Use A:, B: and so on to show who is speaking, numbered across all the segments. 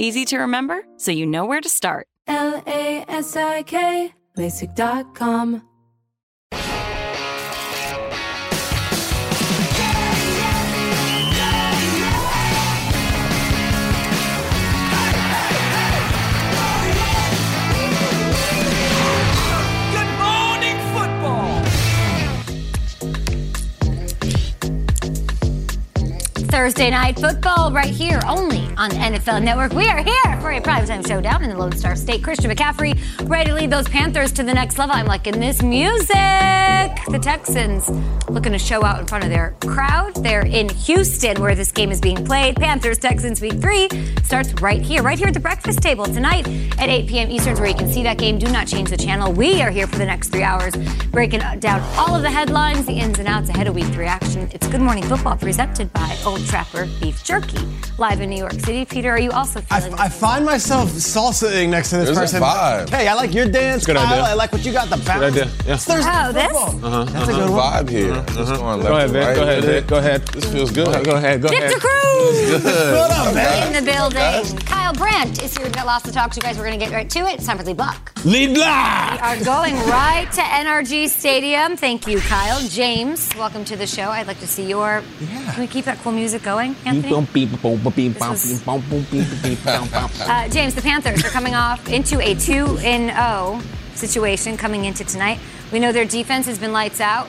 A: Easy to remember, so you know where to start.
B: L A S I K, LASIK.com.
C: Thursday night football right here only on NFL Network. We are here for a primetime showdown in the Lone Star State. Christian McCaffrey ready to lead those Panthers to the next level. I'm liking this music. The Texans looking to show out in front of their crowd. They're in Houston where this game is being played. Panthers Texans week three starts right here, right here at the breakfast table tonight at 8 p.m. Eastern, where you can see that game. Do not change the channel. We are here for the next three hours, breaking down all of the headlines, the ins and outs ahead of week three action. It's Good Morning Football presented by Old Trapper Beef Jerky, live in New York City. Peter, are you also
D: I,
C: feeling
D: I find myself salsaing next to this
E: There's a
D: person.
E: vibe.
D: Hey, I like your dance,
F: Good
D: Kyle.
F: idea.
D: I like what you got. The bounce.
F: idea, yeah.
D: It's Thursday
C: Oh, this?
D: football.
E: That's a uh-huh. good vibe here. Just uh-huh. going left
F: Go ahead,
E: to
F: Vic.
E: right
F: Go ahead. Vic. Go ahead.
E: This feels good.
F: Go ahead. Go ahead.
C: Victor Cruz
D: What up, man?
C: in the building. Kyle Brandt is here. We've got lots to talk to you guys. We're going to get right to it. It's time for Lead Block.
F: Lead
C: We are going right to NRG Stadium. Thank you, Kyle. James, welcome to the show. I'd like to see your. Yeah. Can we keep that cool music going, Anthony? Uh, James, the Panthers are coming off into a 2 in 0 situation coming into tonight. We know their defense has been lights out.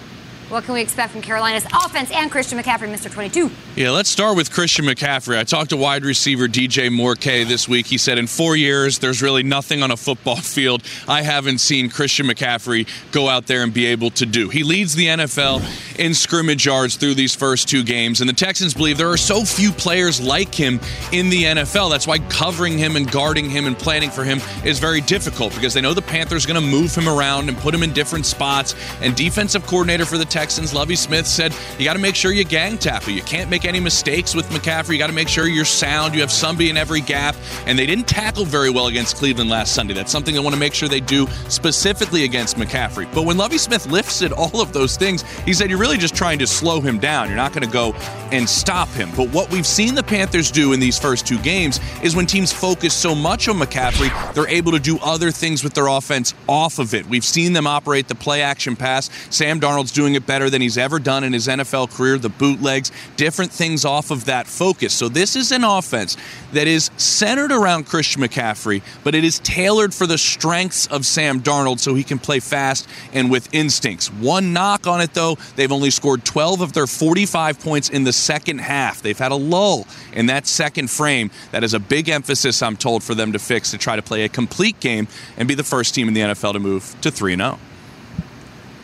C: What can we expect from Carolina's offense and Christian McCaffrey, Mr. 22?
G: Yeah, let's start with Christian McCaffrey. I talked to wide receiver DJ Morkay this week. He said in four years, there's really nothing on a football field I haven't seen Christian McCaffrey go out there and be able to do. He leads the NFL in scrimmage yards through these first two games, and the Texans believe there are so few players like him in the NFL. That's why covering him and guarding him and planning for him is very difficult because they know the Panthers are going to move him around and put him in different spots. And defensive coordinator for the Texans, Lovie Smith, said you got to make sure you gang tackle. You can't make any mistakes with McCaffrey. You got to make sure you're sound. You have somebody in every gap. And they didn't tackle very well against Cleveland last Sunday. That's something they want to make sure they do specifically against McCaffrey. But when Lovie Smith lifted all of those things, he said you're really just trying to slow him down. You're not going to go and stop him. But what we've seen the Panthers do in these first two games is when teams focus so much on McCaffrey, they're able to do other things with their offense off of it. We've seen them operate the play action pass. Sam Darnold's doing it better than he's ever done in his NFL career, the bootlegs, different things off of that focus. So this is an offense that is centered around Christian McCaffrey, but it is tailored for the strengths of Sam Darnold so he can play fast and with instincts. One knock on it, though, they've only scored 12 of their 45 points in the second half. They've had a lull in that second frame. That is a big emphasis, I'm told, for them to fix to try to play a complete game and be the first team in the NFL to move to 3 0.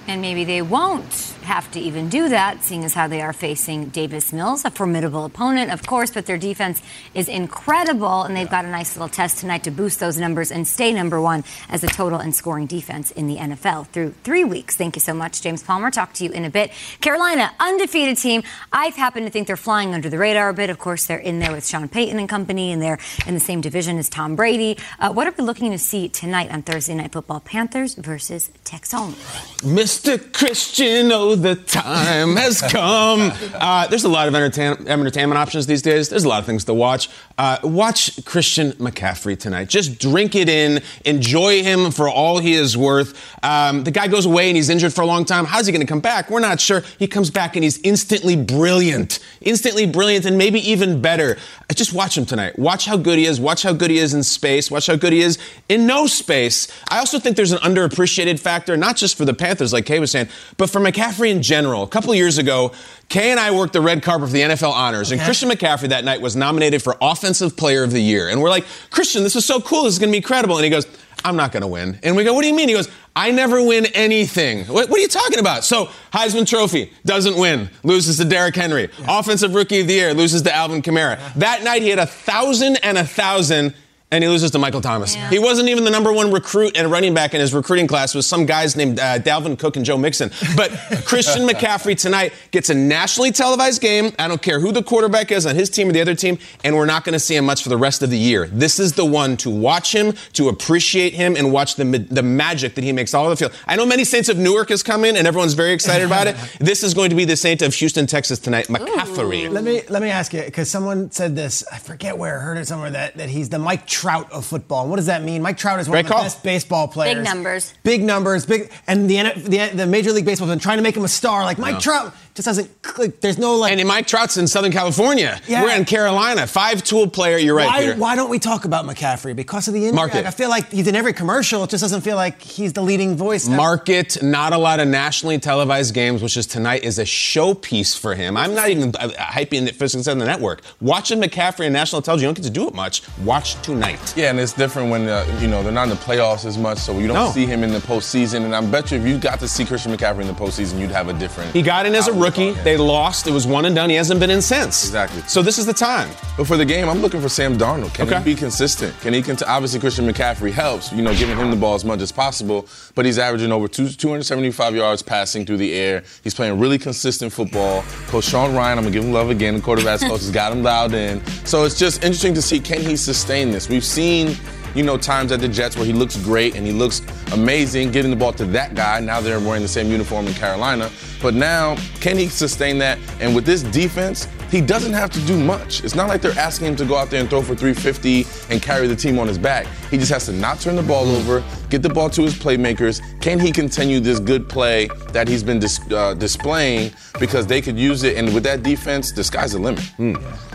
C: And maybe they won't have to even do that, seeing as how they are facing Davis Mills, a formidable opponent, of course, but their defense is incredible, and they've got a nice little test tonight to boost those numbers and stay number one as a total and scoring defense in the NFL through three weeks. Thank you so much, James Palmer. Talk to you in a bit. Carolina, undefeated team. I happen to think they're flying under the radar a bit. Of course, they're in there with Sean Payton and company, and they're in the same division as Tom Brady. Uh, what are we looking to see tonight on Thursday Night Football? Panthers versus Texans.
D: Mr. Christian, the time has come. Uh, there's a lot of entertain- entertainment options these days. There's a lot of things to watch. Uh, watch Christian McCaffrey tonight. Just drink it in. Enjoy him for all he is worth. Um, the guy goes away and he's injured for a long time. How's he going to come back? We're not sure. He comes back and he's instantly brilliant. Instantly brilliant and maybe even better. Uh, Just watch him tonight. Watch how good he is. Watch how good he is in space. Watch how good he is in no space. I also think there's an underappreciated factor, not just for the Panthers, like Kay was saying, but for McCaffrey in general. A couple years ago, Kay and I worked the red carpet for the NFL honors, and Christian McCaffrey that night was nominated for Offensive Player of the Year. And we're like, Christian, this is so cool. This is going to be incredible. And he goes, I'm not going to win. And we go, What do you mean? He goes, I never win anything. What, what are you talking about? So, Heisman Trophy doesn't win, loses to Derrick Henry. Offensive Rookie of the Year loses to Alvin Kamara. That night, he had a thousand and a thousand. And he loses to Michael Thomas. He wasn't even the number one recruit and running back in his recruiting class. It was some guys named uh, Dalvin Cook and Joe Mixon. But Christian McCaffrey tonight gets a nationally televised game. I don't care who the quarterback is on his team or the other team, and we're not going to see him much for the rest of the year. This is the one to watch him, to appreciate him, and watch the the magic that he makes all over the field. I know many Saints of Newark is coming, and everyone's very excited about it. This is going to be the Saint of Houston, Texas tonight, McCaffrey.
F: Let me let me ask you because someone said this. I forget where I heard it somewhere that, that he's the Mike Trout of football. And what does that mean? Mike Trout is one
D: Great
F: of the
D: call.
F: best baseball players.
C: Big numbers.
F: Big numbers. Big and the the, the Major League Baseball's been trying to make him a star. Like Mike Trout just doesn't click. There's no like.
D: And Mike Trout's in Southern California.
F: Yeah.
D: We're in Carolina. Five tool player. You're right,
F: why,
D: Peter.
F: why don't we talk about McCaffrey? Because of the injury.
D: Market.
F: I feel like he's in every commercial. It just doesn't feel like he's the leading voice.
D: Market, not a lot of nationally televised games, which is tonight is a showpiece for him. I'm not even uh, hyping it for on the network. Watching McCaffrey on national television, you don't get to do it much. Watch tonight.
E: Yeah, and it's different when uh, you know they're not in the playoffs as much, so you don't
D: No.
E: see him in the postseason. And I bet you if you got to see Christian McCaffrey in the postseason, you'd have a different.
D: He got in as a
E: outlook
D: rookie.
E: him.
D: They lost. It was one and done. He hasn't been in since.
E: Exactly.
D: So this is the time.
E: But for the game, I'm looking for Sam Darnold. Can
D: Okay.
E: he be consistent? Can he? Cont- obviously, Christian McCaffrey helps. You know, giving him the ball as much as possible. But he's averaging over two, 275 yards passing through the air. He's playing really consistent football. Coach Sean Ryan, I'm gonna give him love again. The quarterback's coach has got him dialed in. So it's just interesting to see can he sustain this. We've seen. You know, times at the Jets where he looks great and he looks amazing giving the ball to that guy. Now they're wearing the same uniform in Carolina. But now, can he sustain that? And with this defense, he doesn't have to do much. It's not like they're asking him to go out there and throw for 350 and carry the team on his back. He just has to not turn the ball over, get the ball to his playmakers. Can he continue this good play that he's been dis- uh, displaying? Because they could use it. And with that defense, the sky's the limit.
F: Uh,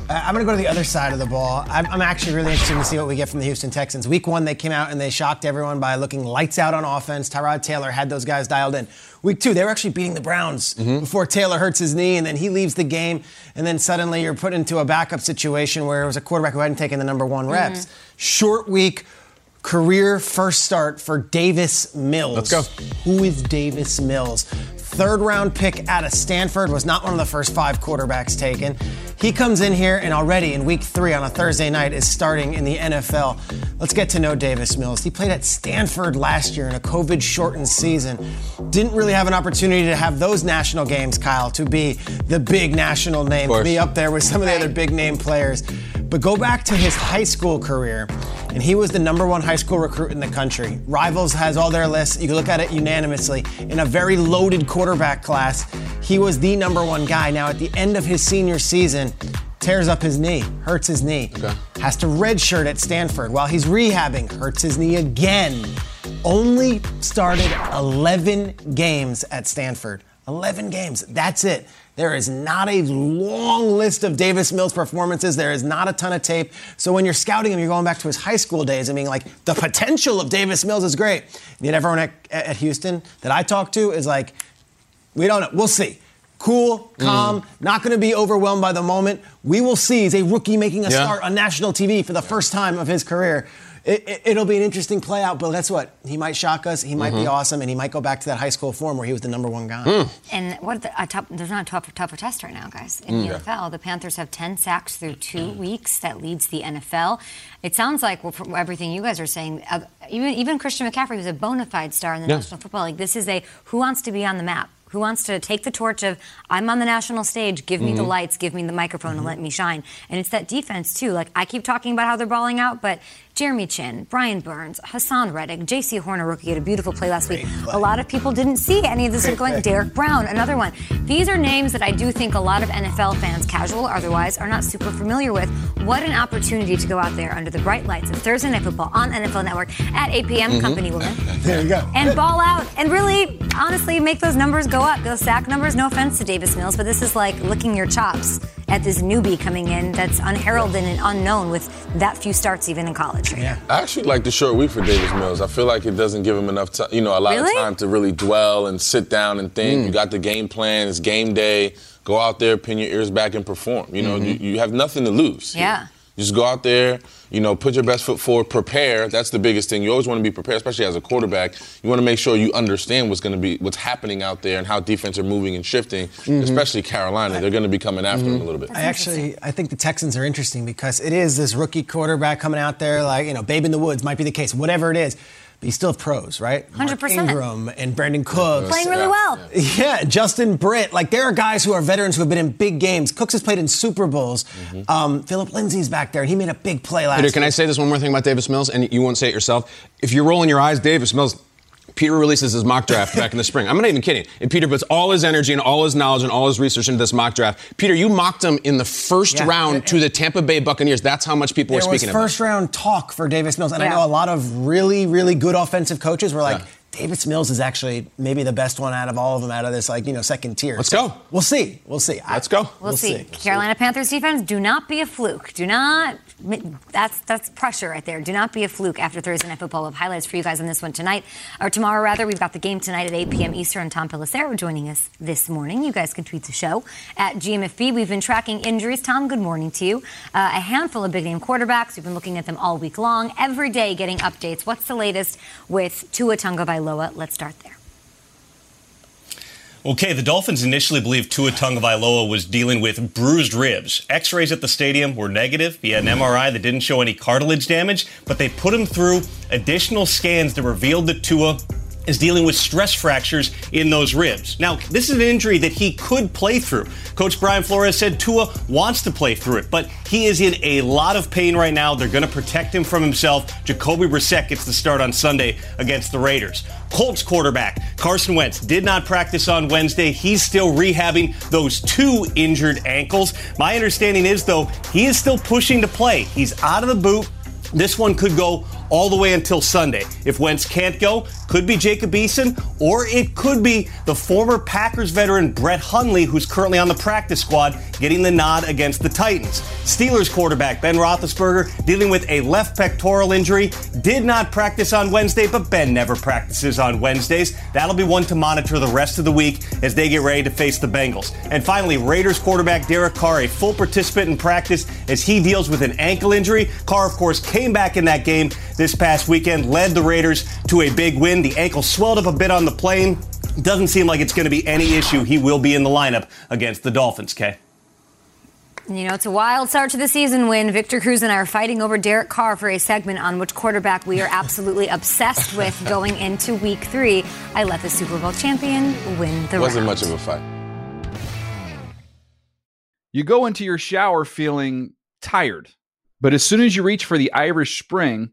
F: I'm going to go to the other side of the ball. I'm, I'm actually really interested to see what we get from the Houston Texans. Week one, they came out and they shocked everyone by looking lights out on offense. Tyrod Taylor had those guys dialed in. Week two, they were actually beating the Browns before Taylor hurts his knee and then he leaves the game. And then suddenly you're put into a backup situation where it was a quarterback who hadn't taken the number one reps. Short week, career first start for Davis Mills.
D: Let's go.
F: Who is Davis Mills? Third round pick out of Stanford, was not one of the first five quarterbacks taken. He comes in here and already in week three on a Thursday night is starting in the NFL. Let's get to know Davis Mills. He played at Stanford last year in a COVID shortened season. Didn't really have an opportunity to have those national games, Kyle, to be the big national name, to be up there with some of the other big name players. But go back to his high school career, and he was the number one high school recruit in the country. Rivals has all their lists. You can look at it unanimously. In a very loaded quarterback class, he was the number one guy. Now, at the end of his senior season, tears up his knee, hurts his knee, has to redshirt at Stanford while he's rehabbing, hurts his knee again. Only started 11 games at Stanford. 11 games. That's it. There is not a long list of Davis Mills performances. There is not a ton of tape. So when you're scouting him, you're going back to his high school days and being like, the potential of Davis Mills is great. And yet everyone at, at Houston that I talk to is like, we don't know. We'll see. Cool, calm, not going to be overwhelmed by the moment. We will see. He's a rookie making a
D: Yeah.
F: start on national TV for the first time of his career. it, will it, be an interesting play out. But guess what? He might shock us. He might mm-hmm. be awesome, and he might go back to that high school form where he was the number one guy. Mm.
C: And what the, top, there's not a tougher, tougher test right now, guys. In mm. the NFL, the Panthers have 10 sacks through two weeks. That leads the NFL. It sounds like, well, from everything you guys are saying, uh, even even Christian McCaffrey, who's a bona fide star in the yeah. National Football League, this is a who wants to be on the map who wants to take the torch of I'm on the national stage, give me mm-hmm. the lights, give me the microphone, mm-hmm. and let me shine. And it's that defense too. Like I keep talking about how they're balling out, but Jeremy Chinn, Brian Burns, Haason Reddick, Jaycee Horner rookie had a beautiful play last week. A lot of people didn't see any of this going. Derrick Brown, another one. These are names that I do think a lot of NFL fans, casual or otherwise, are not super familiar with. What an opportunity to go out there under the bright lights of Thursday Night Football on NFL Network at 8 p.m. Mm-hmm. Company woman.
F: There you go.
C: And ball out and really, honestly, make those numbers go up. Those sack numbers. No offense to Davis Mills, but this is like licking your chops at this newbie coming in that's unheralded and unknown with that few starts even in college.
F: Yeah.
E: I actually like the short week for Davis Mills. I feel like it doesn't give him enough time, you know, a lot
C: really?
E: of time to really dwell and sit down and think. Mm. You got the game plan, it's game day. Go out there, pin your ears back and perform. You know, mm-hmm. you, you, have nothing to lose.
C: Yeah.
E: Just go out there, you know, put your best foot forward, prepare. That's the biggest thing. You always want to be prepared, especially as a quarterback. You want to make sure you understand what's going to be, what's happening out there, and how defense are moving and shifting. Mm-hmm. Especially Carolina, they're going to be coming after mm-hmm. them a little bit.
F: I actually, I think the Texans are interesting because it is this rookie quarterback coming out there, like you know, babe in the woods might be the case, whatever it is but you still have pros, right?
C: 100%.
F: Ingram and Brandin Cooks.
C: Playing really well.
F: Yeah, Justin Britt. Like, there are guys who are veterans who have been in big games. Cooks has played in Super Bowls. Mm-hmm. Um, Phillip Lindsay's back there, and he made a big play last
D: Peter, can I say this one more thing about Davis Mills? And you won't say it yourself. If you're rolling your eyes, Davis Mills Peter releases his mock draft back in the spring. I'm not even kidding. And Peter puts all his energy and all his knowledge and all his research into this mock draft. Peter, you mocked him in the first yeah. round to the Tampa Bay Buccaneers. That's how much people were speaking
F: about. first round talk for Davis Mills, and yeah. I know a lot of really, really good offensive coaches were like. Yeah. Davis Mills is actually maybe the best one out of all of them out of this like you know second tier.
D: Let's so go.
F: We'll see. We'll see.
D: Let's go.
C: We'll, we'll see. see. Carolina Panthers defense, do not be a fluke. Do not that's that's pressure right there. Do not be a fluke after Thursday Night Football. We'll have highlights for you guys on this one tonight, or tomorrow rather. We've got the game tonight at 8 p.m. Eastern. Tom Pelissero joining us this morning. You guys can tweet the show at GMFB. We've been tracking injuries. Tom, good morning to you. Uh, a handful of big name quarterbacks. We've been looking at them all week long, every day getting updates. What's the latest with Tua Tagovailoa? Let's start there.
H: Okay, the Dolphins initially believed Tua Tagovailoa was dealing with bruised ribs. X-rays at the stadium were negative. He had an MRI that didn't show any cartilage damage, but they put him through additional scans that revealed that Tua is dealing with stress fractures in those ribs. Now, this is an injury that he could play through. Coach Brian Flores said Tua wants to play through it, but he is in a lot of pain right now. They're going to protect him from himself. Jacoby Brissett gets the start on Sunday against the Raiders. Colts quarterback Carson Wentz did not practice on Wednesday. He's still rehabbing those two injured ankles. My understanding is, though, he is still pushing to play. He's out of the boot. This one could go all the way until Sunday. If Wentz can't go, could be Jacob Eason, or it could be the former Packers veteran Brett Hundley, who's currently on the practice squad, getting the nod against the Titans. Steelers quarterback Ben Roethlisberger dealing with a left pectoral injury, did not practice on Wednesday, but Ben never practices on Wednesdays. That'll be one to monitor the rest of the week as they get ready to face the Bengals. And finally, Raiders quarterback Derek Carr, a full participant in practice as he deals with an ankle injury. Carr, of course, came back in that game this past weekend, led the Raiders to a big win. The ankle swelled up a bit on the plane. Doesn't seem like it's going to be any issue. He will be in the lineup against the Dolphins, Kay.
C: You know, it's a wild start to the season when Victor Cruz and I are fighting over Derek Carr for a segment on which quarterback we are absolutely obsessed with going into week three. I let the Super Bowl champion win the
E: Wasn't
C: round.
E: much of a fight.
I: You go into your shower feeling tired, but as soon as you reach for the Irish Spring,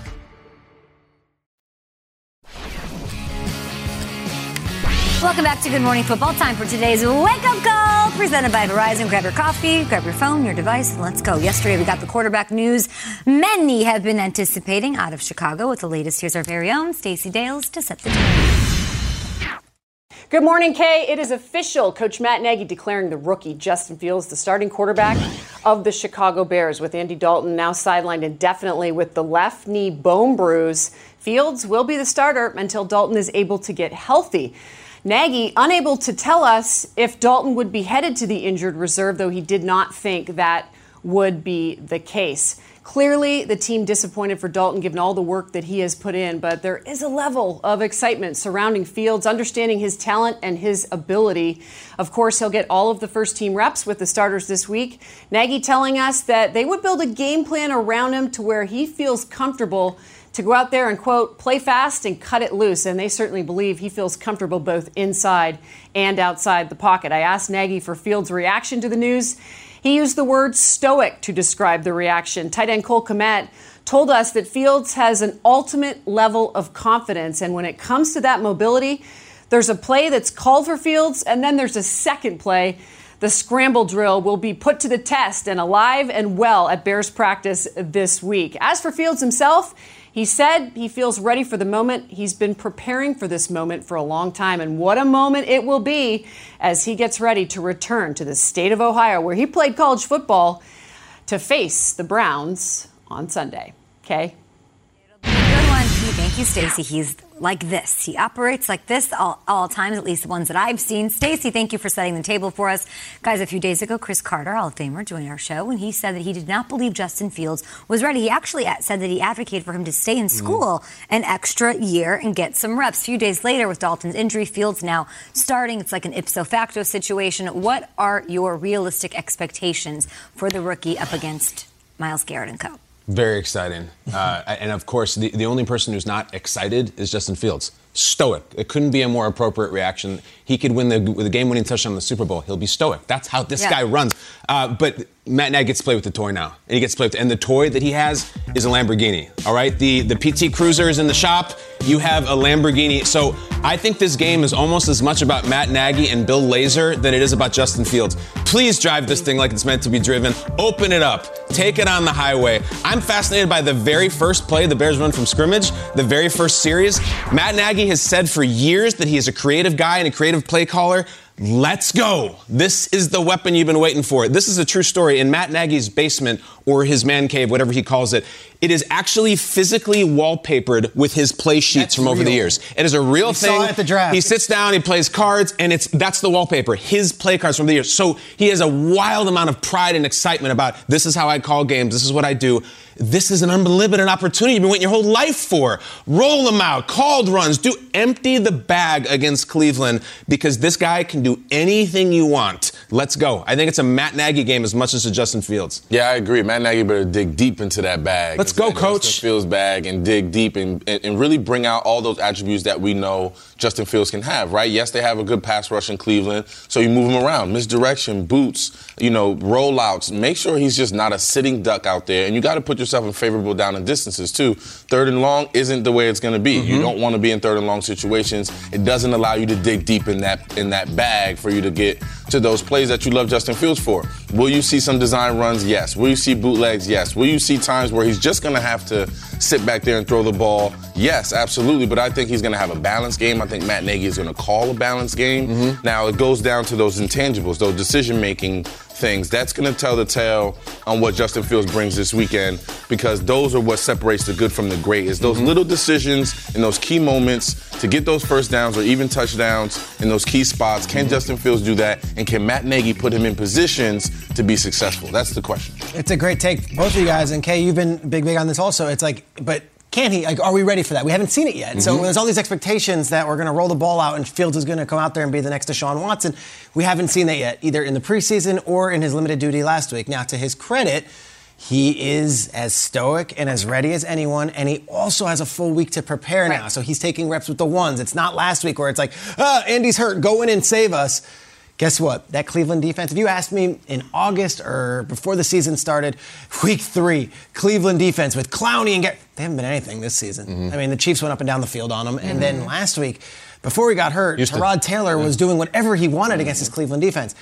C: Welcome back to Good Morning Football. Time for today's wake up call, presented by Verizon. Grab your coffee, grab your phone, your device, and let's go. Yesterday, we got the quarterback news many have been anticipating out of Chicago. With the latest, here's our very own Stacey Dales to set the table.
J: Good morning, Kay. It is official. Coach Matt Nagy declaring the rookie Justin Fields the starting quarterback of the Chicago Bears, with Andy Dalton now sidelined indefinitely with the left knee bone bruise. Fields will be the starter until Dalton is able to get healthy. Nagy unable to tell us if Dalton would be headed to the injured reserve, though he did not think that would be the case. Clearly, the team disappointed for Dalton given all the work that he has put in, but there is a level of excitement surrounding Fields, understanding his talent and his ability. Of course, he'll get all of the first team reps with the starters this week. Nagy telling us that they would build a game plan around him to where he feels comfortable to go out there and quote play fast and cut it loose. And they certainly believe he feels comfortable both inside and outside the pocket. I asked nagy for fields reaction to the news. He used the word stoic to describe the reaction. Tight end cole Kmet told us that fields has an ultimate level of confidence. And when it comes to that mobility there's a play that's called for fields and then there's a second play the scramble drill will be put to the test and alive and well at Bears practice this week. As for Fields himself, he said he feels ready for the moment. He's been preparing for this moment for a long time, and what a moment it will be as he gets ready to return to the state of Ohio, where he played college football, to face the Browns on Sunday. Okay?
C: Good one. Thank you, Stacey. He's like this. He operates like this all, all times, at least the ones that I've seen. Stacey, thank you for setting the table for us. Guys, a few days ago, Cris Carter, Hall of Famer, joined our show, and he said that he did not believe Justin Fields was ready. He actually said that he advocated for him to stay in school mm. an extra year and get some reps. A few days later, with Dalton's injury, Fields now starting. It's like an ipso facto situation. What are your realistic expectations for the rookie up against Myles Garrett and co?
D: Very exciting. Uh, and of course, the, the only person who's not excited is Justin Fields. Stoic. It couldn't be a more appropriate reaction. He could win the, the game winning touchdown in the Super Bowl. He'll be stoic. That's how this yeah. guy runs. Uh, but Matt Nagy gets to play with the toy now. And he gets to play with, and the toy that he has is a Lamborghini. All right? The, the PT Cruiser is in the shop. You have a Lamborghini. So I think this game is almost as much about Matt Nagy and Bill Lazor than it is about Justin Fields. Please drive this thing like it's meant to be driven. Open it up. Take it on the highway. I'm fascinated by the very first play the Bears run from scrimmage, the very first series. Matt Nagy has said for years that he is a creative guy and a creative play caller. Let's go. This is the weapon you've been waiting for. This is a true story. In Matt Nagy's basement or his man cave, whatever he calls it, it is actually physically wallpapered with his play sheets that's from over the years. It is a real
F: we
D: thing.
F: Saw at the draft.
D: He sits down, he plays cards, and it's that's the wallpaper. His play cards from the years. So he has a wild amount of pride and excitement about this is how I call games. This is what I do. This is an unlimited opportunity you've been waiting your whole life for. Roll them out, called runs, do empty the bag against Cleveland because this guy can do anything you want. Let's go. I think it's a Matt Nagy game as much as a Justin Fields.
E: Yeah, I agree. Matt Nagy better dig deep into that bag.
D: Let's go, coach.
E: Justin Fields' bag and dig deep and, and, and really bring out all those attributes that we know Justin Fields can have, right? Yes, they have a good pass rush in Cleveland, so you move him around, misdirection, boots, you know, rollouts. Make sure he's just not a sitting duck out there, and you got to put yourself in favorable down and distances too. Third and long isn't the way it's going to be. You mm-hmm. don't want to be in third and long situations. It doesn't allow you to dig deep in that in that bag for you to get to those plays that you love Justin Fields for. Will you see some design runs? Yes. Will you see bootlegs? Yes. Will you see times where he's just going to have to sit back there and throw the ball? Yes, absolutely. But I think he's going to have a balanced game. I think Matt Nagy is going to call a balanced game. Mm-hmm. Now it goes down to those intangibles, those decision-making things. That's going to tell the tale on what Justin Fields brings this weekend because those are what separates the good from the great. Is those mm-hmm. little decisions in those key moments to get those first downs or even touchdowns in those key spots. Can mm-hmm. Justin Fields do that? And can Matt Nagy put him in positions to be successful? That's the question.
F: It's a great take, both of you guys. And Kay, you've been big, big on this also. It's like, but can he? Like, are we ready for that? We haven't seen it yet. So
D: Mm-hmm.
F: there's all these expectations that we're going to roll the ball out and Fields is going to come out there and be the next Deshaun Watson. We haven't seen that yet, either in the preseason or in his limited duty last week. Now, to his credit, he is as stoic and as ready as anyone, and he also has a full week to prepare now. So he's taking reps with the ones. It's not last week where it's like, ah, Andy's hurt, go in and save us. Guess what? That Cleveland defense, if you asked me in August or before the season started, week three, Cleveland defense with Clowney and Gar- they haven't been anything this season. Mm-hmm. I mean, the Chiefs went up and down the field on them. And mm-hmm. then last week, before he got hurt,
D: Houston.
F: Tyrod Taylor was doing whatever he wanted against his Cleveland defense.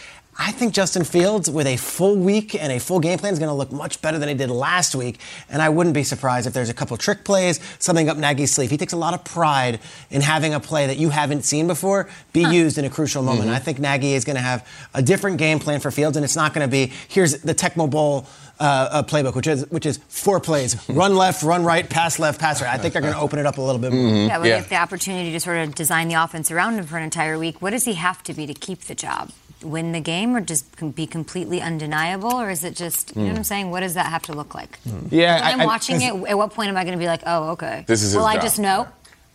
F: I think Justin Fields, with a full week and a full game plan, is going to look much better than he did last week. And I wouldn't be surprised if there's a couple trick plays, something up Nagy's sleeve. He takes a lot of pride in having a play that you haven't seen before be used in a crucial moment. I think Nagy is going to have a different game plan for Fields, and it's not going to be here's the Tecmo Bowl. Uh, uh, playbook, which is which is four plays: run left, run right, pass left, pass right. I think they're going to open it up a little bit more.
C: Yeah, but if the opportunity to sort of design the offense around him for an entire week, what does he have to be to keep the job? Win the game or just be completely undeniable? Or is it just, you know what I'm saying? What does that have to look like?
D: Yeah,
C: When I'm
D: I- I-
C: watching it, at what point am I going to be like, oh, okay.
D: This is his
C: Will I
D: job.
C: just know?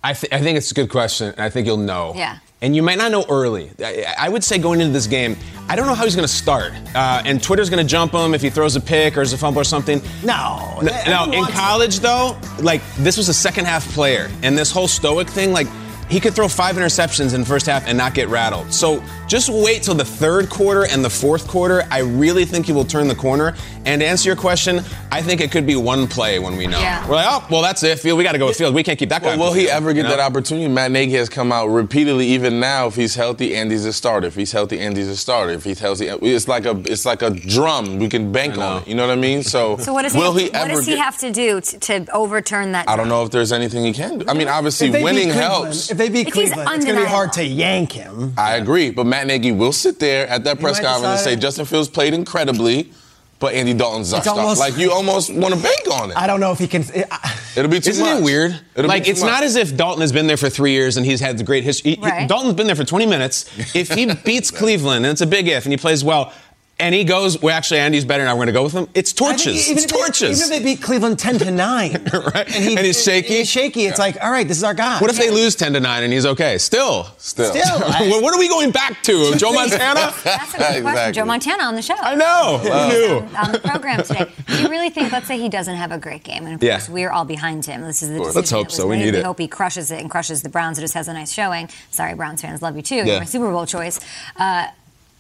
D: I, th- I think it's a good question, and I think you'll know.
C: Yeah.
D: And you might not know early. I, I would say going into this game, I don't know how he's going to start. Uh, and Twitter's going to jump him if he throws a pick or is a fumble or something.
F: No.
D: No, no, in college though, like this was a second half player, and this whole stoic thing, like he could throw five interceptions in the first half and not get rattled. So just wait till the third quarter and the fourth quarter. I really think he will turn the corner. And to answer your question, I think it could be one play when we know.
E: Yeah.
D: We're like, oh, well, that's it. Field, we got to go with Field. We can't keep that guy.
E: Well, will
D: the
E: he
D: field,
E: ever
D: you
E: get
D: know?
E: that opportunity? Matt Nagy has come out repeatedly, even now. If he's healthy, Andy's a starter. If he's healthy, Andy's a starter. If he's healthy, it's like a it's like a drum. We can bank on it. You know what I mean? So,
C: So what does he,
E: will
C: have,
E: he
C: to, what does he
E: get-
C: have to do to, to overturn that?
E: I don't know if there's anything he can do. I mean, obviously,
F: If they beat
E: winning helps.
F: If they beat
C: If
F: Cleveland, it's going to be hard to yank him.
E: I agree, but Matt Nagy will sit there at that press conference and say Justin Fields played incredibly, but Andy Dalton's
F: It's
E: our star.
F: almost-
E: Like you almost want to bank on it.
F: I don't know if he can.
E: It'll be too
D: Isn't
E: much.
D: it weird?
E: It'll
D: like it's
E: much.
D: not as if Dalton has been there for three years and he's had the great history. He- he-
C: Right.
D: Dalton's been there for 20 minutes. If he beats Cleveland and it's a big if and he plays well, and he goes, well, actually Andy's better now. We're going to go with him. It's torches.
F: even
D: It's
F: if they-
D: torches.
F: even if they beat Cleveland 10 to 9.
D: right?
F: And, he,
D: And he's shaky?
F: He's shaky. It's like, all right, this is our guy.
D: What if they lose 10 to 9 and he's okay? Still.
E: Still.
F: Still, I-
D: what what are we going back to? Joe Montana?
C: That's a good question. Joe Montana on the show.
D: I know. Who knew?
C: On, on the program today. Do you really think, let's say he doesn't have a great game, and of
D: Yeah.
C: course we're all behind him. This is the
D: course.
C: decision
D: Let's hope so. We
C: made.
D: need
C: We
D: it.
C: hope he crushes it and crushes the Browns and just has a nice showing. Sorry, Browns fans, love you too. You're my Super Bowl choice. Uh,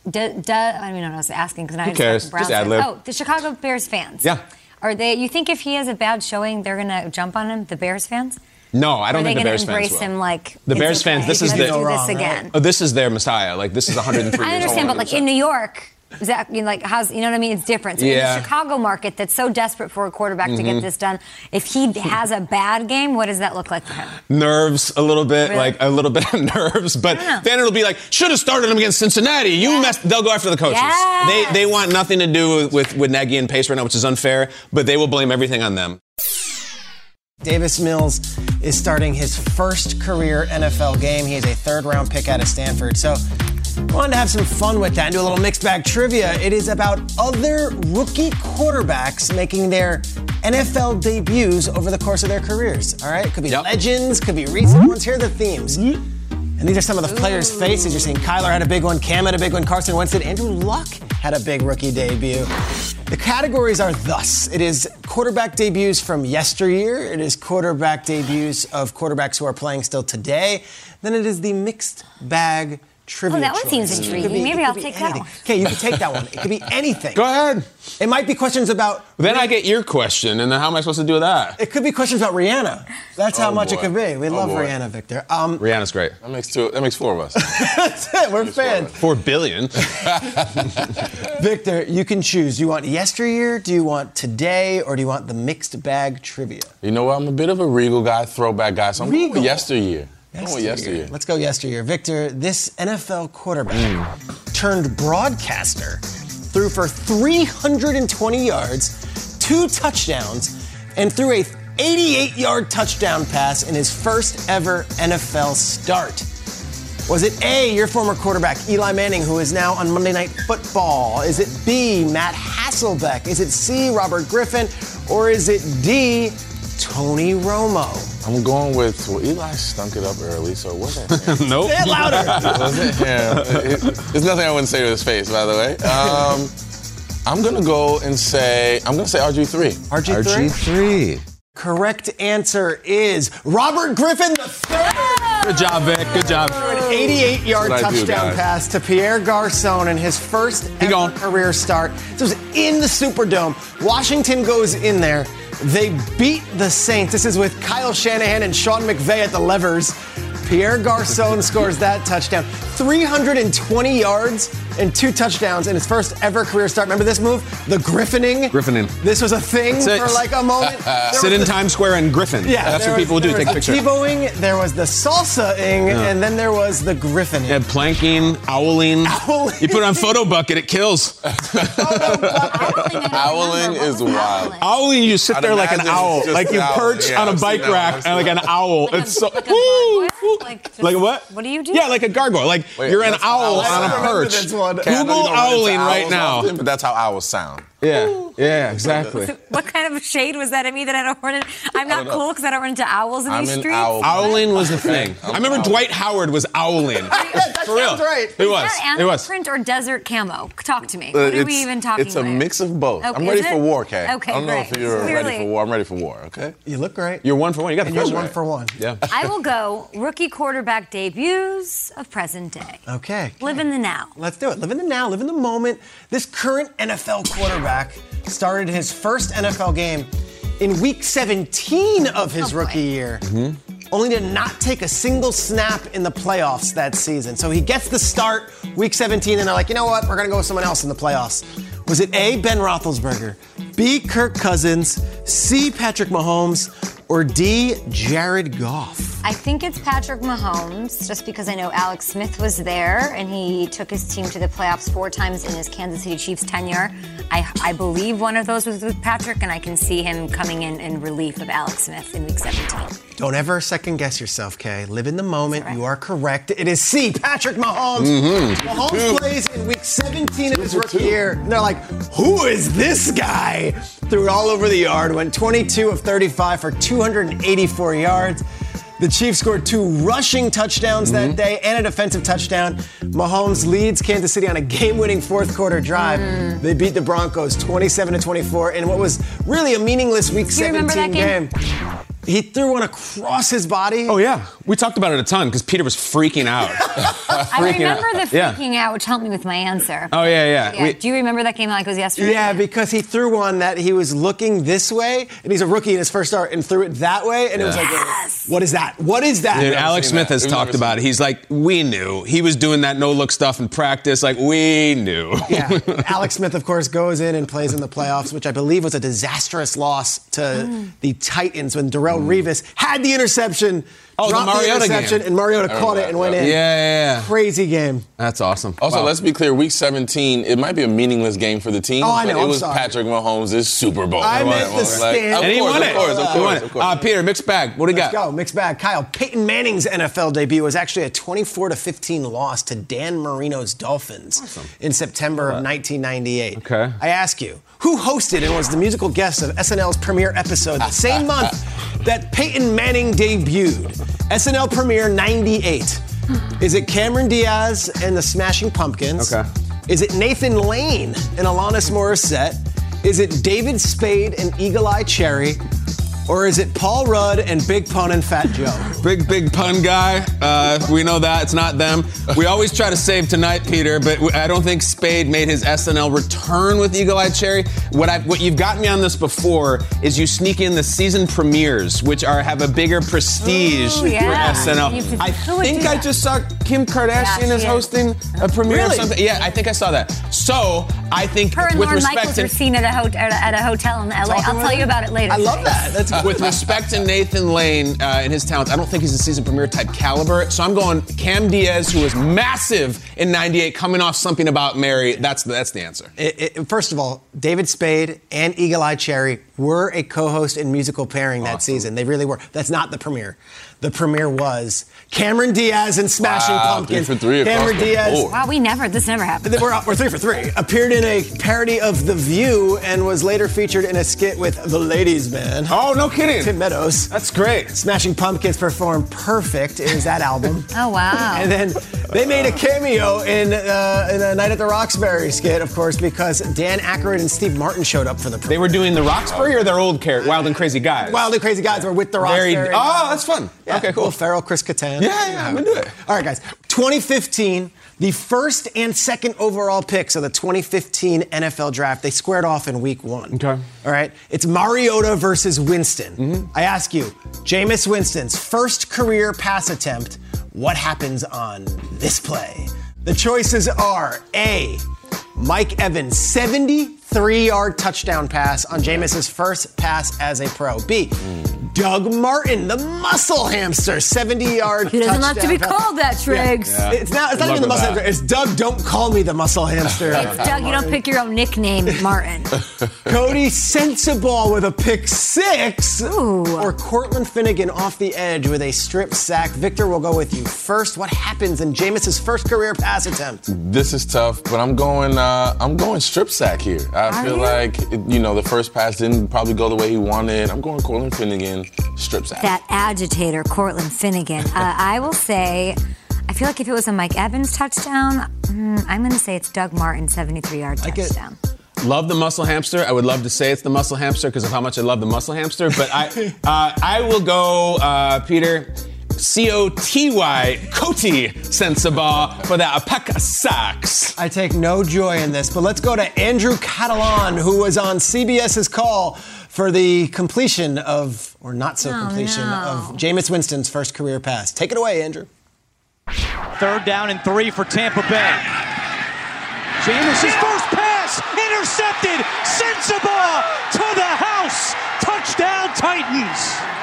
C: do, do, I don't even know what I was asking because I
D: Who cares?
C: got the Browns
D: Just ad-lib.
C: Oh, the Chicago Bears fans.
D: Yeah.
C: Are they? You think if he has a bad showing, they're gonna jump on him? The Bears fans?
D: No, I don't
C: Are
D: think the
C: gonna
D: Bears
C: embrace
D: fans will.
C: him like
D: The Bears
C: okay,
D: fans, this is the-
C: do this
F: wrong,
C: again.
D: Oh, this is their messiah. Like this is 103
C: I
D: years
C: understand,
D: old.
C: but like in New York, Zach, you know, like how's you know what I mean? It's different. So in the Chicago market, that's so desperate for a quarterback to
D: Mhm.
C: get this done. If he has a bad game, what does that look like for him?
D: nerves a little bit,
C: Really?
D: like a little bit of nerves. But
C: I don't know.
D: then it'll be like, should have started him against Cincinnati. You messed. They'll go after the coaches.
C: Yes.
D: They they want nothing to do with, with with Nagy and Pace right now, which is unfair. But they will blame everything on them.
F: Davis Mills is starting his first career NFL game. He is a third round pick out of Stanford. So, wanted to have some fun with that and do a little mixed bag trivia. It is about other rookie quarterbacks making their NFL debuts over the course of their careers. All right? Could be legends, could be recent ones. Here are the themes And these are some of the players' faces. You're seeing Kyler had a big one, Cam had a big one, Carson Wentz did, Andrew Luck had a big rookie debut. The categories are thus it is quarterback debuts from yesteryear, it is quarterback debuts of quarterbacks who are playing still today, then it is the mixed bag trivia.
C: Oh, that one seems
F: choice. It
C: intriguing.
F: be-
C: Maybe I'll
F: could be
C: take that one.
F: Okay, you can take that one. It could be anything.
D: Go ahead.
F: It might be questions about.
D: Then I get your question, and then how am I supposed to do that?
F: It could be questions about Rihanna. That's how
E: Oh,
F: much it could be. We
E: Oh,
F: love
E: boy.
F: Rihanna, Victor. Um,
D: Rihanna's great.
E: That makes two. That makes four of us.
F: that's it. We're fans.
D: Four billion.
F: Victor, you can choose. Do you want yesteryear? Do you want today? Or do you want the mixed bag trivia?
E: you know what? I'm a bit of a regal guy, throwback guy, so I'm going
F: Regal?
E: with yesteryear. Going yesteryear.
F: Let's go yesteryear. Victor, this NFL quarterback turned broadcaster threw for 320 yards, two touchdowns, and threw a 88 yard touchdown pass in his first ever NFL start. Was it A, your former quarterback, Eli Manning, who is now on Monday Night Football? Is it B, Matt Hasselbeck? Is it C, Robert Griffin? Or is it D, Tony Romo?
E: I'm going with well, Eli stunk it up early, so it wasn't him.
D: nope.
F: Say it louder.
E: it wasn't him. It- it- there's nothing I wouldn't say to his face, by the way. Um, I'm gonna go and say I'm gonna say RG3.
F: RG3?
D: RG3.
F: Correct answer is Robert Griffin III.
D: Good job, Vic. Good job.
F: An 88 yard
E: That's what I do,
F: touchdown pass to Pierre Garcon in his first ever career start. This was in the Superdome. Washington goes in there. They beat the Saints. This is with Kyle Shanahan and Sean McVay at the levers. Pierre Garcon scores that touchdown. 320 yards and two touchdowns in his first ever career start. Remember this move? The griffining.
D: Griffining.
F: This was a thing for like a moment. There
D: Sit in
F: the-
D: Times Square and Griffin.
F: yeah,
D: that's
F: there
D: what
F: was-
D: people do.
F: there
D: Take a
F: was
D: picture.
F: the Tebowing, there was the salsa-ing,
D: Yeah.
F: and then there was the griffining.
D: Yeah, planking, owling.
F: Owling.
D: You put it on photo bucket, it kills.
E: Owling is wild.
D: Owling, you sit
E: I'd
D: there like an owl, like you
E: owl.
D: perch
E: Yeah,
D: on a
E: I've seen
D: bike rack and like an owl.
C: Like
D: it's
C: a-
D: so
C: like a
D: woo,
C: gargoyle?
D: woo.
C: Like just-
D: Like what?
C: What do you do?
D: Yeah, like a gargoyle. Like
E: Wait,
D: you're an owl on a perch.
F: this one.
E: Okay, I know you
D: Google
E: don't run into
D: owling right now.
E: but that's how owls sound.
D: Yeah, yeah, exactly.
C: What kind of shade was that at me that I don't run in? I'm not cool because I don't run into owls in
E: I'm
C: these
E: an
C: streets.
E: owl.
D: Owling was the thing. I remember
E: owl.
D: Dwight Howard was owling. For real.
F: sounds right.
D: It
C: Is
D: was.
C: that
D: It
C: animal
D: was.
C: print or desert camo? Talk to me.
E: Uh,
C: What are we even talking?
E: It's a
C: about?
E: mix of both.
C: Okay,
E: I'm ready for war, Kay.
C: Okay,
E: I don't know if
C: great.
E: you're ready for war. I'm ready for war, okay?
F: You look great.
D: You're one for one. You got the
F: and you're one
D: right.
F: for one.
D: Yeah.
C: I will go rookie quarterback debuts of present day.
F: Okay.
C: Live in the now.
F: Let's do it. Live in the now, live in the moment. This current NFL quarterback started his first NFL game in week 17 of his
C: Oh, boy.
F: rookie year. Only to not take a single snap in the playoffs that season. So he gets the start week 17, and they're like, you know what? We're going to go with someone else in the playoffs. Was it A, Ben Roethlisberger, B, Kirk Cousins, C, Patrick Mahomes, or D, Jared Goff?
C: I think it's Patrick Mahomes, just because I know Alex Smith was there and he took his team to the playoffs four times in his Kansas City Chiefs tenure. I, I believe one of those was with Patrick, and I can see him coming in in relief of Alex Smith in Week 17.
F: Don't ever second guess yourself, Kay. Live in the moment.
C: Right?
F: You are correct. It is C, Patrick Mahomes.
D: Mm-hmm.
F: Mahomes plays in week 17 of his rookie year. And they're like, who is this guy? Threw it all over the yard, went 22 of 35 for 284 yards. The Chiefs scored two rushing touchdowns
D: Mm-hmm.
F: that day and a defensive touchdown. Mahomes leads Kansas City on a game-winning fourth quarter drive.
C: Mm.
F: They beat the Broncos 27 to 24 in what was really a meaningless week
C: you
F: 17
C: that game?
F: He threw one across his body.
D: Oh yeah, we talked about it a ton because Peter was freaking out.
C: I
D: Freaking out.
C: remember the
D: Yeah.
C: freaking out, which helped me with my answer.
D: Oh yeah, yeah.
C: Yeah.
D: We-
C: Do you remember that game like it was yesterday?
F: Yeah, because he threw one that he was looking this way, and he's a rookie in his first start, and threw it that way, and it was like, what is that? What is that?
D: Dude, Alex Smith
E: that.
D: has
E: We've
D: talked about it. He's like, we knew. He was doing that no look stuff in practice. Like, we knew.
F: yeah, Alex Smith, of course, goes in and plays in the playoffs, which I believe was a disastrous loss to mm. the Titans when Darrell Revis had the interception,
D: Oh, the Mariota
F: interception,
D: game.
F: and Mariota caught
E: remember
F: it and went
E: yeah.
F: in.
D: Yeah, yeah, yeah.
F: Crazy game.
D: That's awesome.
E: Also,
D: Wow.
E: let's be clear. Week 17, it might be a meaningless game for the team.
F: Oh, I
E: but
F: know,
E: It
F: I'm
E: was
F: sorry.
E: Patrick Mahomes' Super Bowl.
F: I
E: Come
F: meant
E: on,
F: the
E: like,
F: stand.
E: Of
D: and he
E: course,
D: won
E: of course, of course,
D: won
E: of course.
D: Uh, Peter, mixed bag. What do you
F: Let's
D: got?
F: go. Mixed bag. Kyle, Peyton Manning's NFL debut was actually a 24 to 15 loss to Dan Marino's Dolphins in September of 1998.
D: Okay.
F: I ask you, who hosted and was the musical guest of SNL's premiere episode the same month that Peyton Manning debuted? SNL premiere 98. Is it Cameron Diaz and the Smashing Pumpkins?
D: Okay.
F: Is it Nathan Lane and Alanis Morissette? Is it David Spade and Eagle Eye Cherry? Or is it Paul Rudd and Big Pun and Fat Joe?
D: Big, big pun guy. Uh, we know that. It's not them. We always try to save tonight, Peter, but I don't think Spade made his SNL return with Eagle Eye Cherry. What, I, what you've got me on this before is you sneak in the season premieres, which are have a bigger prestige
C: Ooh, yeah.
D: for SNL.
C: You-
D: I think I just saw Kim Kardashian
C: Yeah,
D: is
C: is.
D: hosting a premiere
F: Really?
D: or something. Yeah, I think I saw that. So I think
C: Her and
D: with
C: Lorne
D: respect
C: Michaels
D: to
C: are seen at a, ho- at a, hotel in LA. I'll tell you about it later.
F: I love that. That's
D: with respect to Nathan Lane uh, and his talents, I don't think he's a season premiere type caliber. So I'm going Cam Diaz, who was massive in '98, coming off something about Mary. That's the, that's the answer.
F: It, it, first of all, David Spade and Eagle Eye Cherry were a co-host and musical pairing that season. They really were. That's not the premiere. The premiere was Cameron Diaz and Smashing
E: Wow,
F: Pumpkins.
E: three for three
F: Cameron Diaz.
E: board.
C: Wow, we never, this never happened.
F: We're, we're three for three. Appeared in a parody of The View and was later featured in a skit with The Ladies Man.
D: Oh, no kidding.
F: Tim Meadows.
D: That's great.
F: Smashing Pumpkins performed Perfect is that album.
C: Oh, wow.
F: And then they made a cameo in, uh, in a Night at the Roxbury skit, of course, because Dan Aykroyd and Steve Martin showed up for the Premiere.
D: They were doing the Roxbury or their old character, Wild and Crazy Guys.
F: Wild and Crazy Guys were with the
D: Very.
F: Roxbury.
D: Oh, that's fun.
F: Yeah,
D: Okay, cool.
F: Will Ferrell, Chris Kattan.
D: Yeah, yeah, I'm into it.
F: All right, guys. 2015, the first and second overall picks of the 2015 NFL draft, they squared off in week one.
D: Okay.
F: All right. It's Mariota versus Winston.
D: Mm-hmm.
F: I ask you, Jameis Winston's first career pass attempt, what happens on this play? The choices are A. Mike Evans, 73 yard touchdown pass on Jameis's first pass as a pro. B. Doug Martin, the muscle hamster, 70 yard
C: He doesn't like to be
F: touchdown pass.
C: called that, Triggs.
F: Yeah. It's not, it's not even the muscle
D: with
F: hamster. It's Doug, don't call me the muscle hamster.
C: It's Doug, you don't pick your own nickname, Martin.
F: Coty Sensabaugh with a pick six.
C: Ooh.
F: Or Cortland Finnegan off the edge with a strip sack. Victor, we'll go with you first. What happens in Jameis's first career pass attempt?
E: This is tough, but I'm going. Uh, I'm going strip sack here. I
C: Are
E: feel
C: you?
E: like you know the first pass didn't probably go the way he wanted. I'm going Cortland Finnegan strips sack.
C: that agitator, Cortland Finnegan. Uh, I will say, I feel like if it was a Mike Evans touchdown, mm, I'm going to say it's Doug Martin, 73 yard
F: it.
C: touchdown.
D: Love the muscle hamster. I would love to say it's the muscle hamster because of how much I love the muscle hamster. But I, uh, I will go, uh, Peter. C O T Y, Coty Sensabaugh for the of Sacks.
F: I take no joy in this, but let's go to Andrew Catalon, who was on CBS's call for the completion of, or not so
C: Oh,
F: completion,
C: no.
F: of Jameis Winston's first career pass. Take it away, Andrew.
K: Third down and three for Tampa Bay. Jameis' first pass intercepted. Sensabaugh to the house. Touchdown Titans.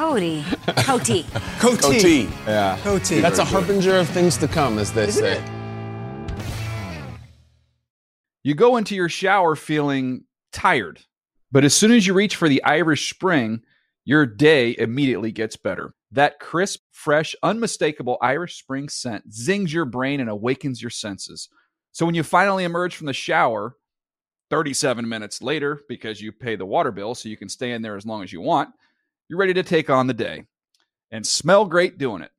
C: Cody. Cody.
F: Coty.
E: OT.
D: Yeah.
F: Coty.
D: That's a harbinger of things to come, as they
F: Isn't
D: say.
F: it?
I: You go into your shower feeling tired, but as soon as you reach for the Irish Spring, your day immediately gets better. That crisp, fresh, unmistakable Irish Spring scent zings your brain and awakens your senses. So when you finally emerge from the shower, 37 minutes later, because you pay the water bill so you can stay in there as long as you want, you're ready to take on the day and smell great doing it.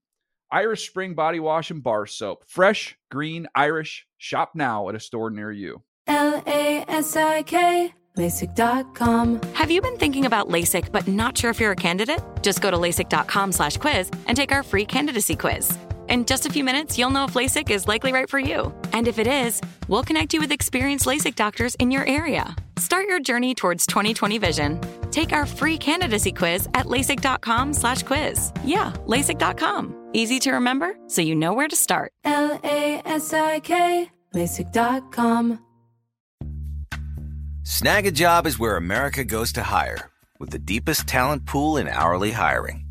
I: Irish Spring Body Wash and Bar Soap. Fresh, green, Irish. Shop now at a store near you.
B: L A S I K, LASIK.com.
A: Have you been thinking about LASIK but not sure if you're a candidate? Just go to LASIK.com slash quiz and take our free candidacy quiz. In just a few minutes, you'll know if LASIK is likely right for you. And if it is, we'll connect you with experienced LASIK doctors in your area. Start your journey towards 2020 vision. Take our free candidacy quiz at LASIK.com slash quiz. Yeah, LASIK.com. Easy to remember, so you know where to start.
B: L A S I K, LASIK.com.
L: Snagajob is where America goes to hire, with the deepest talent pool in hourly hiring.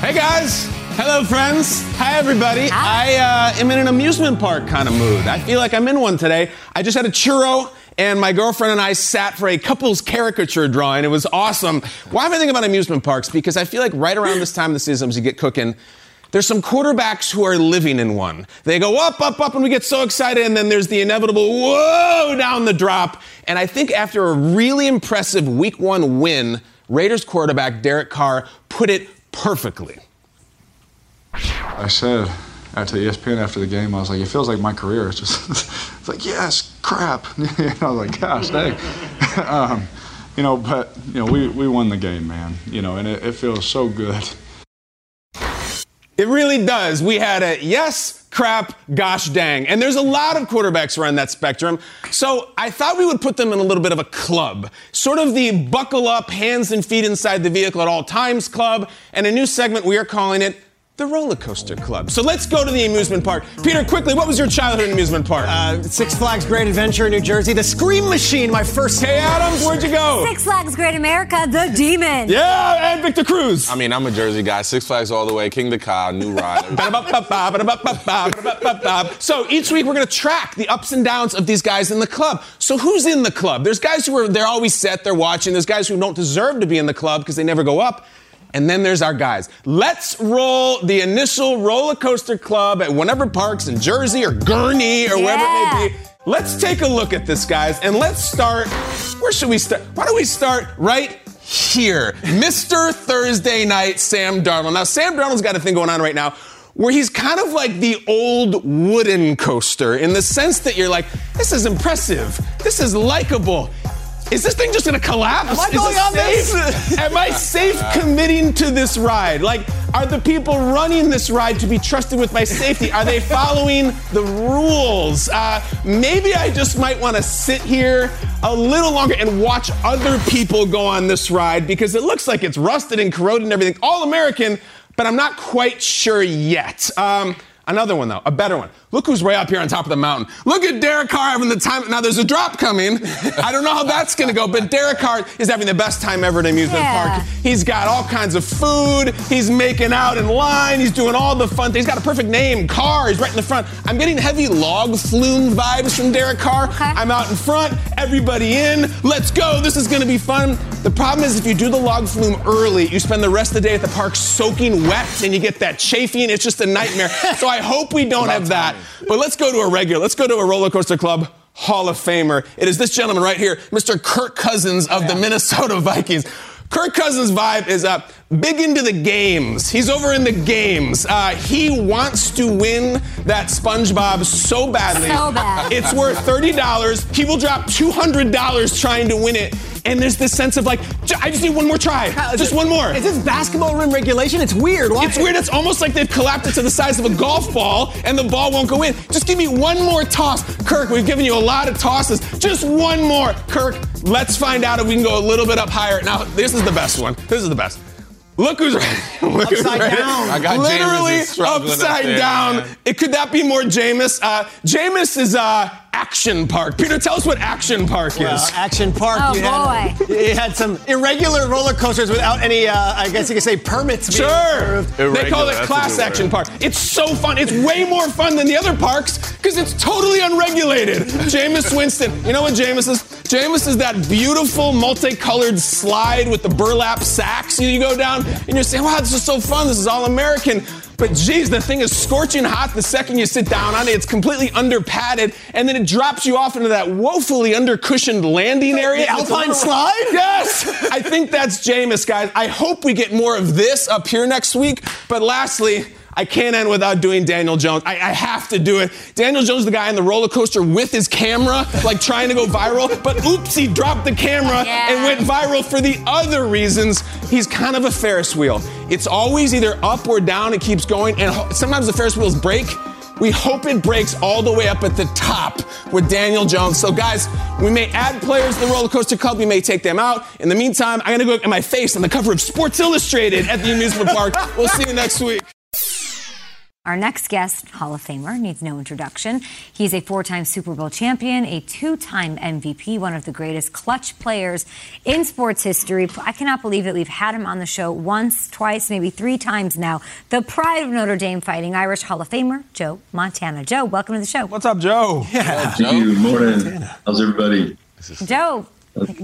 D: Hey guys! Hello, friends. Hi, everybody. I uh, am in an amusement park kind of mood. I feel like I'm in one today. I just had a churro, and my girlfriend and I sat for a couple's caricature drawing. It was awesome. Why am I thinking about amusement parks? Because I feel like right around this time of the season, as you get cooking, there's some quarterbacks who are living in one. They go up, up, up, and we get so excited, and then there's the inevitable whoa down the drop. And I think after a really impressive week one win, Raiders quarterback Derek Carr put it perfectly.
M: I said the ESPN after the game, I was like, it feels like my career. It's just, it's like, yes, crap. I was like, gosh, dang. um, you know, but, you know, we, we won the game, man. You know, and it, it feels so good.
D: It really does. We had a yes, crap, gosh dang. And there's a lot of quarterbacks around that spectrum. So I thought we would put them in a little bit of a club. Sort of the buckle up, hands and feet inside the vehicle at all times club. And a new segment, we are calling it the roller coaster club. So let's go to the amusement park. Peter, quickly, what was your childhood amusement park?
F: Uh, Six Flags Great Adventure in New Jersey, the Scream Machine, my first.
D: Hey, Adams, where'd you go?
C: Six Flags Great America, the Demon.
D: Yeah, and Victor Cruz.
E: I mean, I'm a Jersey guy. Six Flags all the way. Kingda Ka, new ride.
D: so each week we're going to track the ups and downs of these guys in the club. So who's in the club? There's guys who are they're always set, they're watching. There's guys who don't deserve to be in the club because they never go up. And then there's our guys. Let's roll the initial roller coaster club at whatever parks in Jersey or Gurnee or wherever it may be. Let's take a look at this, guys, and let's start. Where should we start? Why don't we start right here? Mr. Thursday Night Sam Darnold. Now, Sam Darnold's got a thing going on right now where he's kind of like the old wooden coaster in the sense that you're like, this is impressive, this is likable. Is this thing just gonna collapse?
F: Am I going on this?
D: Am I safe committing to this ride? Like, are the people running this ride to be trusted with my safety? Are they following the rules? Uh, maybe I just might want to sit here a little longer and watch other people go on this ride because it looks like it's rusted and corroded and everything. All American, but I'm not quite sure yet. Um, Another one, though, a better one. Look who's way up here on top of the mountain. Look at Derek Carr having the time. Now, there's a drop coming. I don't know how that's going to go, but Derek Carr is having the best time ever at amusement
C: Yeah.
D: park. He's got all kinds of food. He's making out in line. He's doing all the fun things. He's got a perfect name, Carr. He's right in the front. I'm getting heavy log flume vibes from Derek Carr. I'm out in front. Everybody in. Let's go. This is going to be fun. The problem is if you do the log flume early, you spend the rest of the day at the park soaking wet and you get that chafing. It's just a nightmare. so I hope we don't have that. But let's go to a regular. Let's go to a roller coaster club. Hall of Famer. It is this gentleman right here, Mr. Kirk Cousins of the Minnesota Vikings. Kirk Cousins' vibe is uh, big into the games. He's over in the games. Uh, he wants to win that SpongeBob so badly.
C: So bad.
D: It's worth $30. He will drop $200 trying to win it. And there's this sense of like, "J- I just need one more try. Just one more.
F: Is this basketball rim regulation? It's weird. Watch
D: It's weird. It's almost like they've collapsed it to the size of a golf ball and the ball won't go in. Just give me one more toss. Kirk, we've given you a lot of tosses. Just one more. Kirk, let's find out if we can go a little bit up higher. Now, this is the best one. This is the best. Look who's right. Look
F: Upside
D: right.
F: down.
E: I got
D: Literally
E: Jameis up
D: upside
E: there,
D: down.
E: man.
D: It could that be more Jameis? Uh, Jameis is uh, Action Park. Peter, tell us what Action Park
F: Well,
D: is.
F: Action Park.
C: Oh,
F: you Had, you had some irregular roller coasters without any, uh, I guess you could say, permits. being
D: Sure.
F: approved.
D: They call it Class Action. Park. It's so fun. It's way more fun than the other parks because it's totally unregulated. Jameis Winston. You know what Jameis is? Jameis is that beautiful multicolored slide with the burlap sacks you go down and you're saying, wow, this is so fun. This is all American. But geez, the thing is scorching hot the second you sit down on it. It's completely under padded, and then it drops you off into that woefully under cushioned landing area.
F: The Alpine
D: little-
F: slide?
D: Yes! I think that's Jameis, guys. I hope we get more of this up here next week. But lastly, I can't end without doing Daniel Jones. I, I have to do it. Daniel Jones, the guy on the roller coaster with his camera, like trying to go viral, but oops, he dropped the camera
C: Yeah.
D: and went viral for the other reasons. He's kind of a Ferris wheel. It's always either up or down, it keeps going, and sometimes the Ferris wheels break. We hope it breaks all the way up at the top with Daniel Jones. So, guys, we may add players to the roller coaster club. We may take them out. In the meantime, I'm going to go get my face on the cover of Sports Illustrated at the amusement park. We'll see you next week.
C: Our next guest, Hall of Famer, needs no introduction. He's a four time Super Bowl champion, a two time MVP, one of the greatest clutch players in sports history. I cannot believe that we've had him on the show once, twice, maybe three times now. The pride of Notre Dame Fighting Irish Hall of Famer, Joe Montana. Joe, welcome to the show.
D: What's up, Joe?
N: Thank you. Morning. How's everybody?
C: Joe,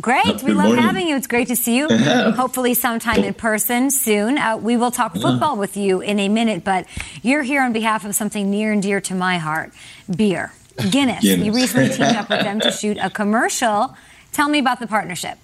C: great. We love
N: morning.
C: having you. It's great to see you. Hopefully, sometime in person soon. Uh, we will talk football with you in a minute, but you're here on behalf of something near and dear to my heart beer. Guinness.
N: Guinness.
C: You recently teamed up with them to shoot a commercial. Tell me about the partnership.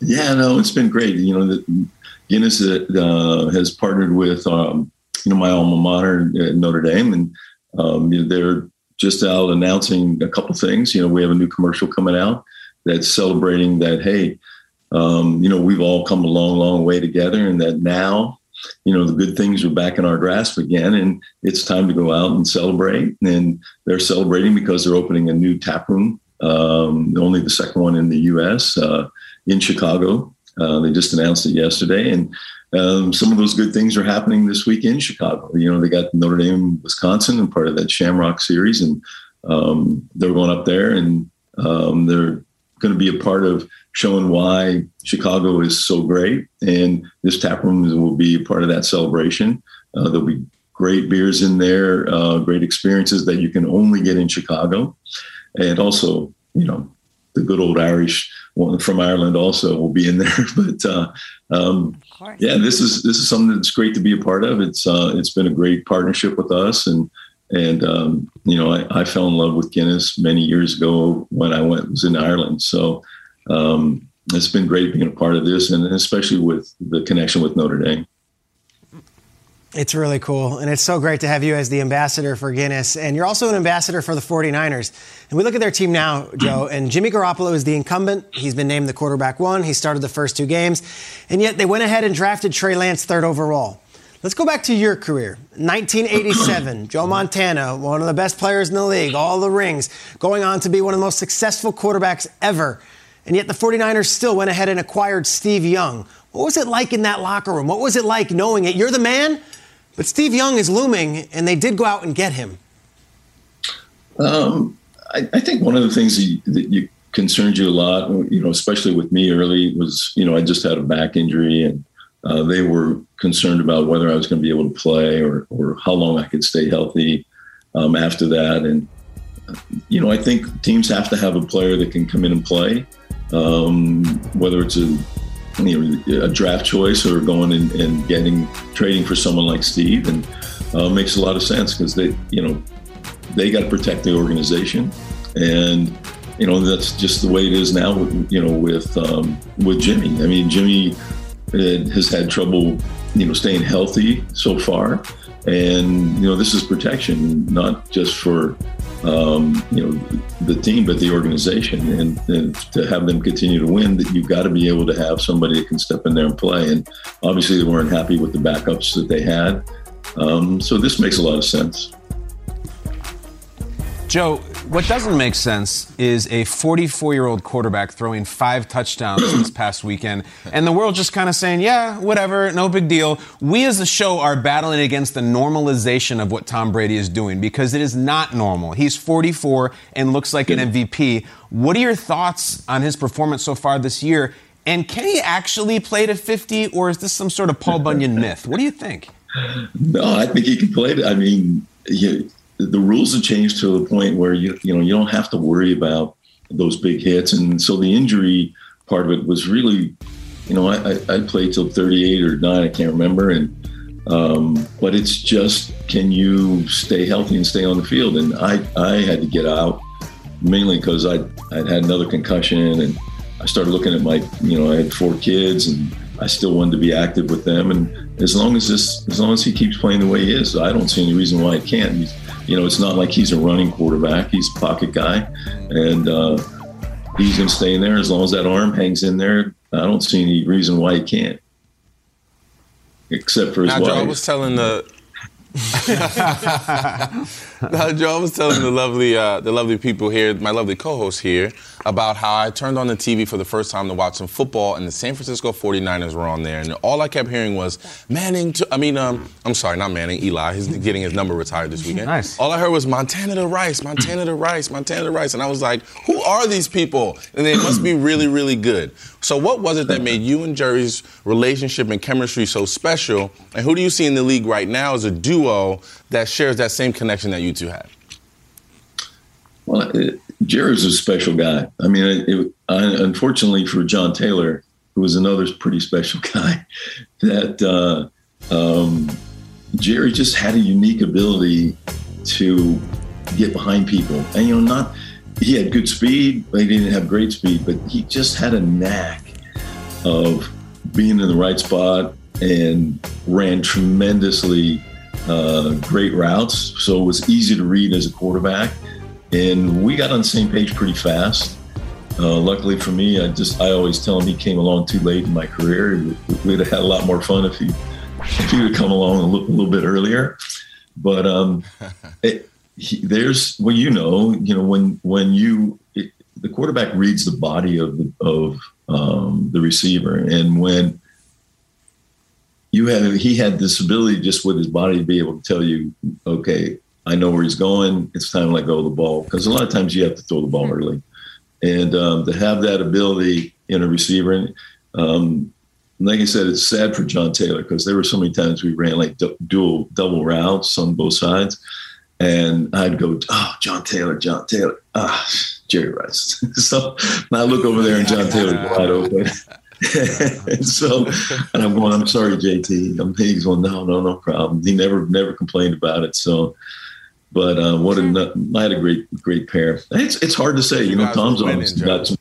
N: Yeah, no, it's been great. You know, the, Guinness uh, has partnered with um, you know my alma mater at Notre Dame, and um, you know, they're just out announcing a couple things. You know, we have a new commercial coming out that's celebrating that. Hey, um, you know, we've all come a long, long way together, and that now. You know, the good things are back in our grasp again, and it's time to go out and celebrate. And they're celebrating because they're opening a new tap room, um, only the second one in the U.S. Uh, in Chicago. Uh, they just announced it yesterday, and um, some of those good things are happening this week in Chicago. You know, they got Notre Dame, Wisconsin, and part of that Shamrock series, and um, they're going up there, and um, they're going to be a part of showing why Chicago is so great. And this tap room will be a part of that celebration. Uh, there'll be great beers in there, uh, great experiences that you can only get in Chicago, and also, you know, the good old Irish one from Ireland also will be in there. But uh, um, yeah, this is this is something that's great to be a part of. It's uh, it's been a great partnership with us, and and um, you know I, I fell in love with Guinness many years ago when I went was in Ireland. So um, it's been great being a part of this, and especially with the connection with Notre Dame.
F: It's really cool. And it's so great to have you as the ambassador for Guinness. And you're also an ambassador for the 49ers. And we look at their team now, Joe, and Jimmy Garoppolo is the incumbent. He's been named the quarterback one. He started the first two games. And yet they went ahead and drafted Trey Lance third overall. Let's go back to your career. 1987, Joe Montana, one of the best players in the league, all the rings, going on to be one of the most successful quarterbacks ever. And yet the 49ers still went ahead and acquired Steve Young. What was it like in that locker room? What was it like knowing it? You're the man, but Steve Young is looming, and they did go out and get him.
N: Um, I, I think one of the things that you, that you concerned you a lot, you know, especially with me early, was you know I just had a back injury, and uh, they were concerned about whether I was going to be able to play or or how long I could stay healthy um, after that. And you know, I think teams have to have a player that can come in and play, um, whether it's a you know, a draft choice or going and, and getting trading for someone like Steve, and uh, makes a lot of sense because they, you know, they got to protect the organization, and you know that's just the way it is now. You know, with um, with Jimmy. I mean, Jimmy uh, has had trouble, you know, staying healthy so far, and you know this is protection, not just for um, you know the team, but the organization, and, and to have them continue to win, that you've got to be able to have somebody that can step in there and play. And obviously, they weren't happy with the backups that they had, um, so this makes a lot of sense.
D: Joe, what doesn't make sense is a 44 year old quarterback throwing five touchdowns this past weekend, and the world just kind of saying, yeah, whatever, no big deal. We as a show are battling against the normalization of what Tom Brady is doing because it is not normal. He's 44 and looks like an MVP. What are your thoughts on his performance so far this year? And can he actually play to 50, or is this some sort of Paul Bunyan myth? What do you think?
N: No, I think he can play. I mean, you, the rules have changed to the point where you you know you don't have to worry about those big hits, and so the injury part of it was really, you know, I, I, played till 38 or nine, I can't remember, and um, but it's just can you stay healthy and stay on the field? And I I had to get out mainly because I I'd had another concussion and I started looking at my you know I had four kids and I still wanted to be active with them. And as long as this, as long as he keeps playing the way he is, I don't see any reason why he can't. He's, you know, it's not like he's a running quarterback. He's a pocket guy, and uh, he's going to stay in there as long as that arm hangs in there. I don't see any reason why he can't, except for his
E: now,
N: wife.
E: I was telling the. now, Joe, I was telling the lovely, uh, the lovely people here, my lovely co-host here, about how I turned on the TV for the first time to watch some football, and the San Francisco 49ers were on there, and all I kept hearing was Manning. To, I mean, um, I'm sorry, not Manning, Eli. He's getting his number retired this weekend.
O: Nice.
E: All I heard was Montana to Rice, Montana to Rice, Montana to Rice, and I was like, who are these people? And they must be really, really good. So, what was it that made you and Jerry's relationship and chemistry so special? And who do you see in the league right now as a duo that shares that same connection that you two have?
N: Well, it, Jerry's a special guy. I mean, it, it, I, unfortunately for John Taylor, who was another pretty special guy, that uh, um, Jerry just had a unique ability to get behind people. And, you know, not, he had good speed, but he didn't have great speed, but he just had a knack of being in the right spot and ran tremendously uh, great routes. So it was easy to read as a quarterback and we got on the same page pretty fast. Uh, luckily for me, I just I always tell him he came along too late in my career. We'd have had a lot more fun if he if he would come along a little, a little bit earlier. But um, it, he, there's well, you know, you know when when you it, the quarterback reads the body of the of um, the receiver, and when you have he had this ability just with his body to be able to tell you, okay, I know where he's going. It's time to let go of the ball because a lot of times you have to throw the ball early, and um, to have that ability in a receiver. Um, like I said, it's sad for John Taylor because there were so many times we ran like du- dual double routes on both sides, and I'd go, "Oh, John Taylor, John Taylor, ah, Jerry Rice." so I look over there and John Taylor's wide open. And so, and I'm going, I'm sorry, JT. I'm he's going, no, no, no problem. He never, never complained about it. So, but uh, what a, I had a great, great pair. It's, it's hard to say. You, you know, Tom's obviously got some.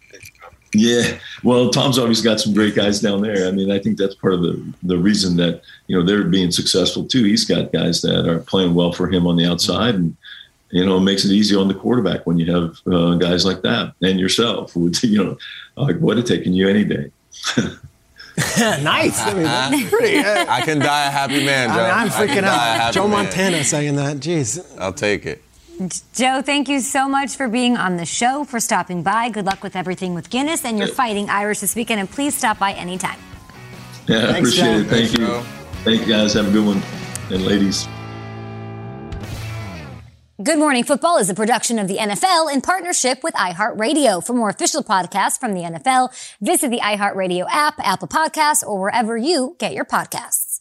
N: Yeah, well, Tom's obviously got some great guys down there. I mean, I think that's part of the the reason that you know they're being successful too. He's got guys that are playing well for him on the outside, and you know, it makes it easy on the quarterback when you have uh, guys like that and yourself. Would you know, like would have taken you any day.
F: nice. I mean, that's pretty. Uh,
E: I can die a happy man, Joe.
F: I mean, I'm
E: I
F: freaking out. Joe
E: man.
F: Montana saying that. Jeez.
E: I'll take it.
C: Joe, thank you so much for being on the show, for stopping by. Good luck with everything with Guinness and your fighting Irish this weekend, and please stop by anytime.
N: Yeah, I appreciate
C: Joe.
N: it. Thank
E: Thanks,
N: you.
E: Joe.
N: Thank you guys. Have a good one. And ladies.
C: Good Morning Football is a production of the NFL in partnership with iHeartRadio. For more official podcasts from the NFL, visit the iHeartRadio app, Apple Podcasts, or wherever you get your podcasts.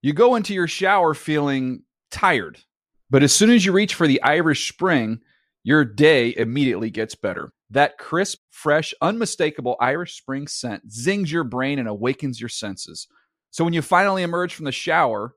I: You go into your shower feeling tired, but as soon as you reach for the Irish Spring, your day immediately gets better. That crisp, fresh, unmistakable Irish Spring scent zings your brain and awakens your senses. So when you finally emerge from the shower,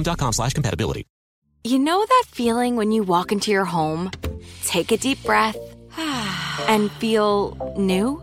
P: dexcom.com slash compatibility.
A: You know that feeling when you walk into your home, take a deep breath, and feel new?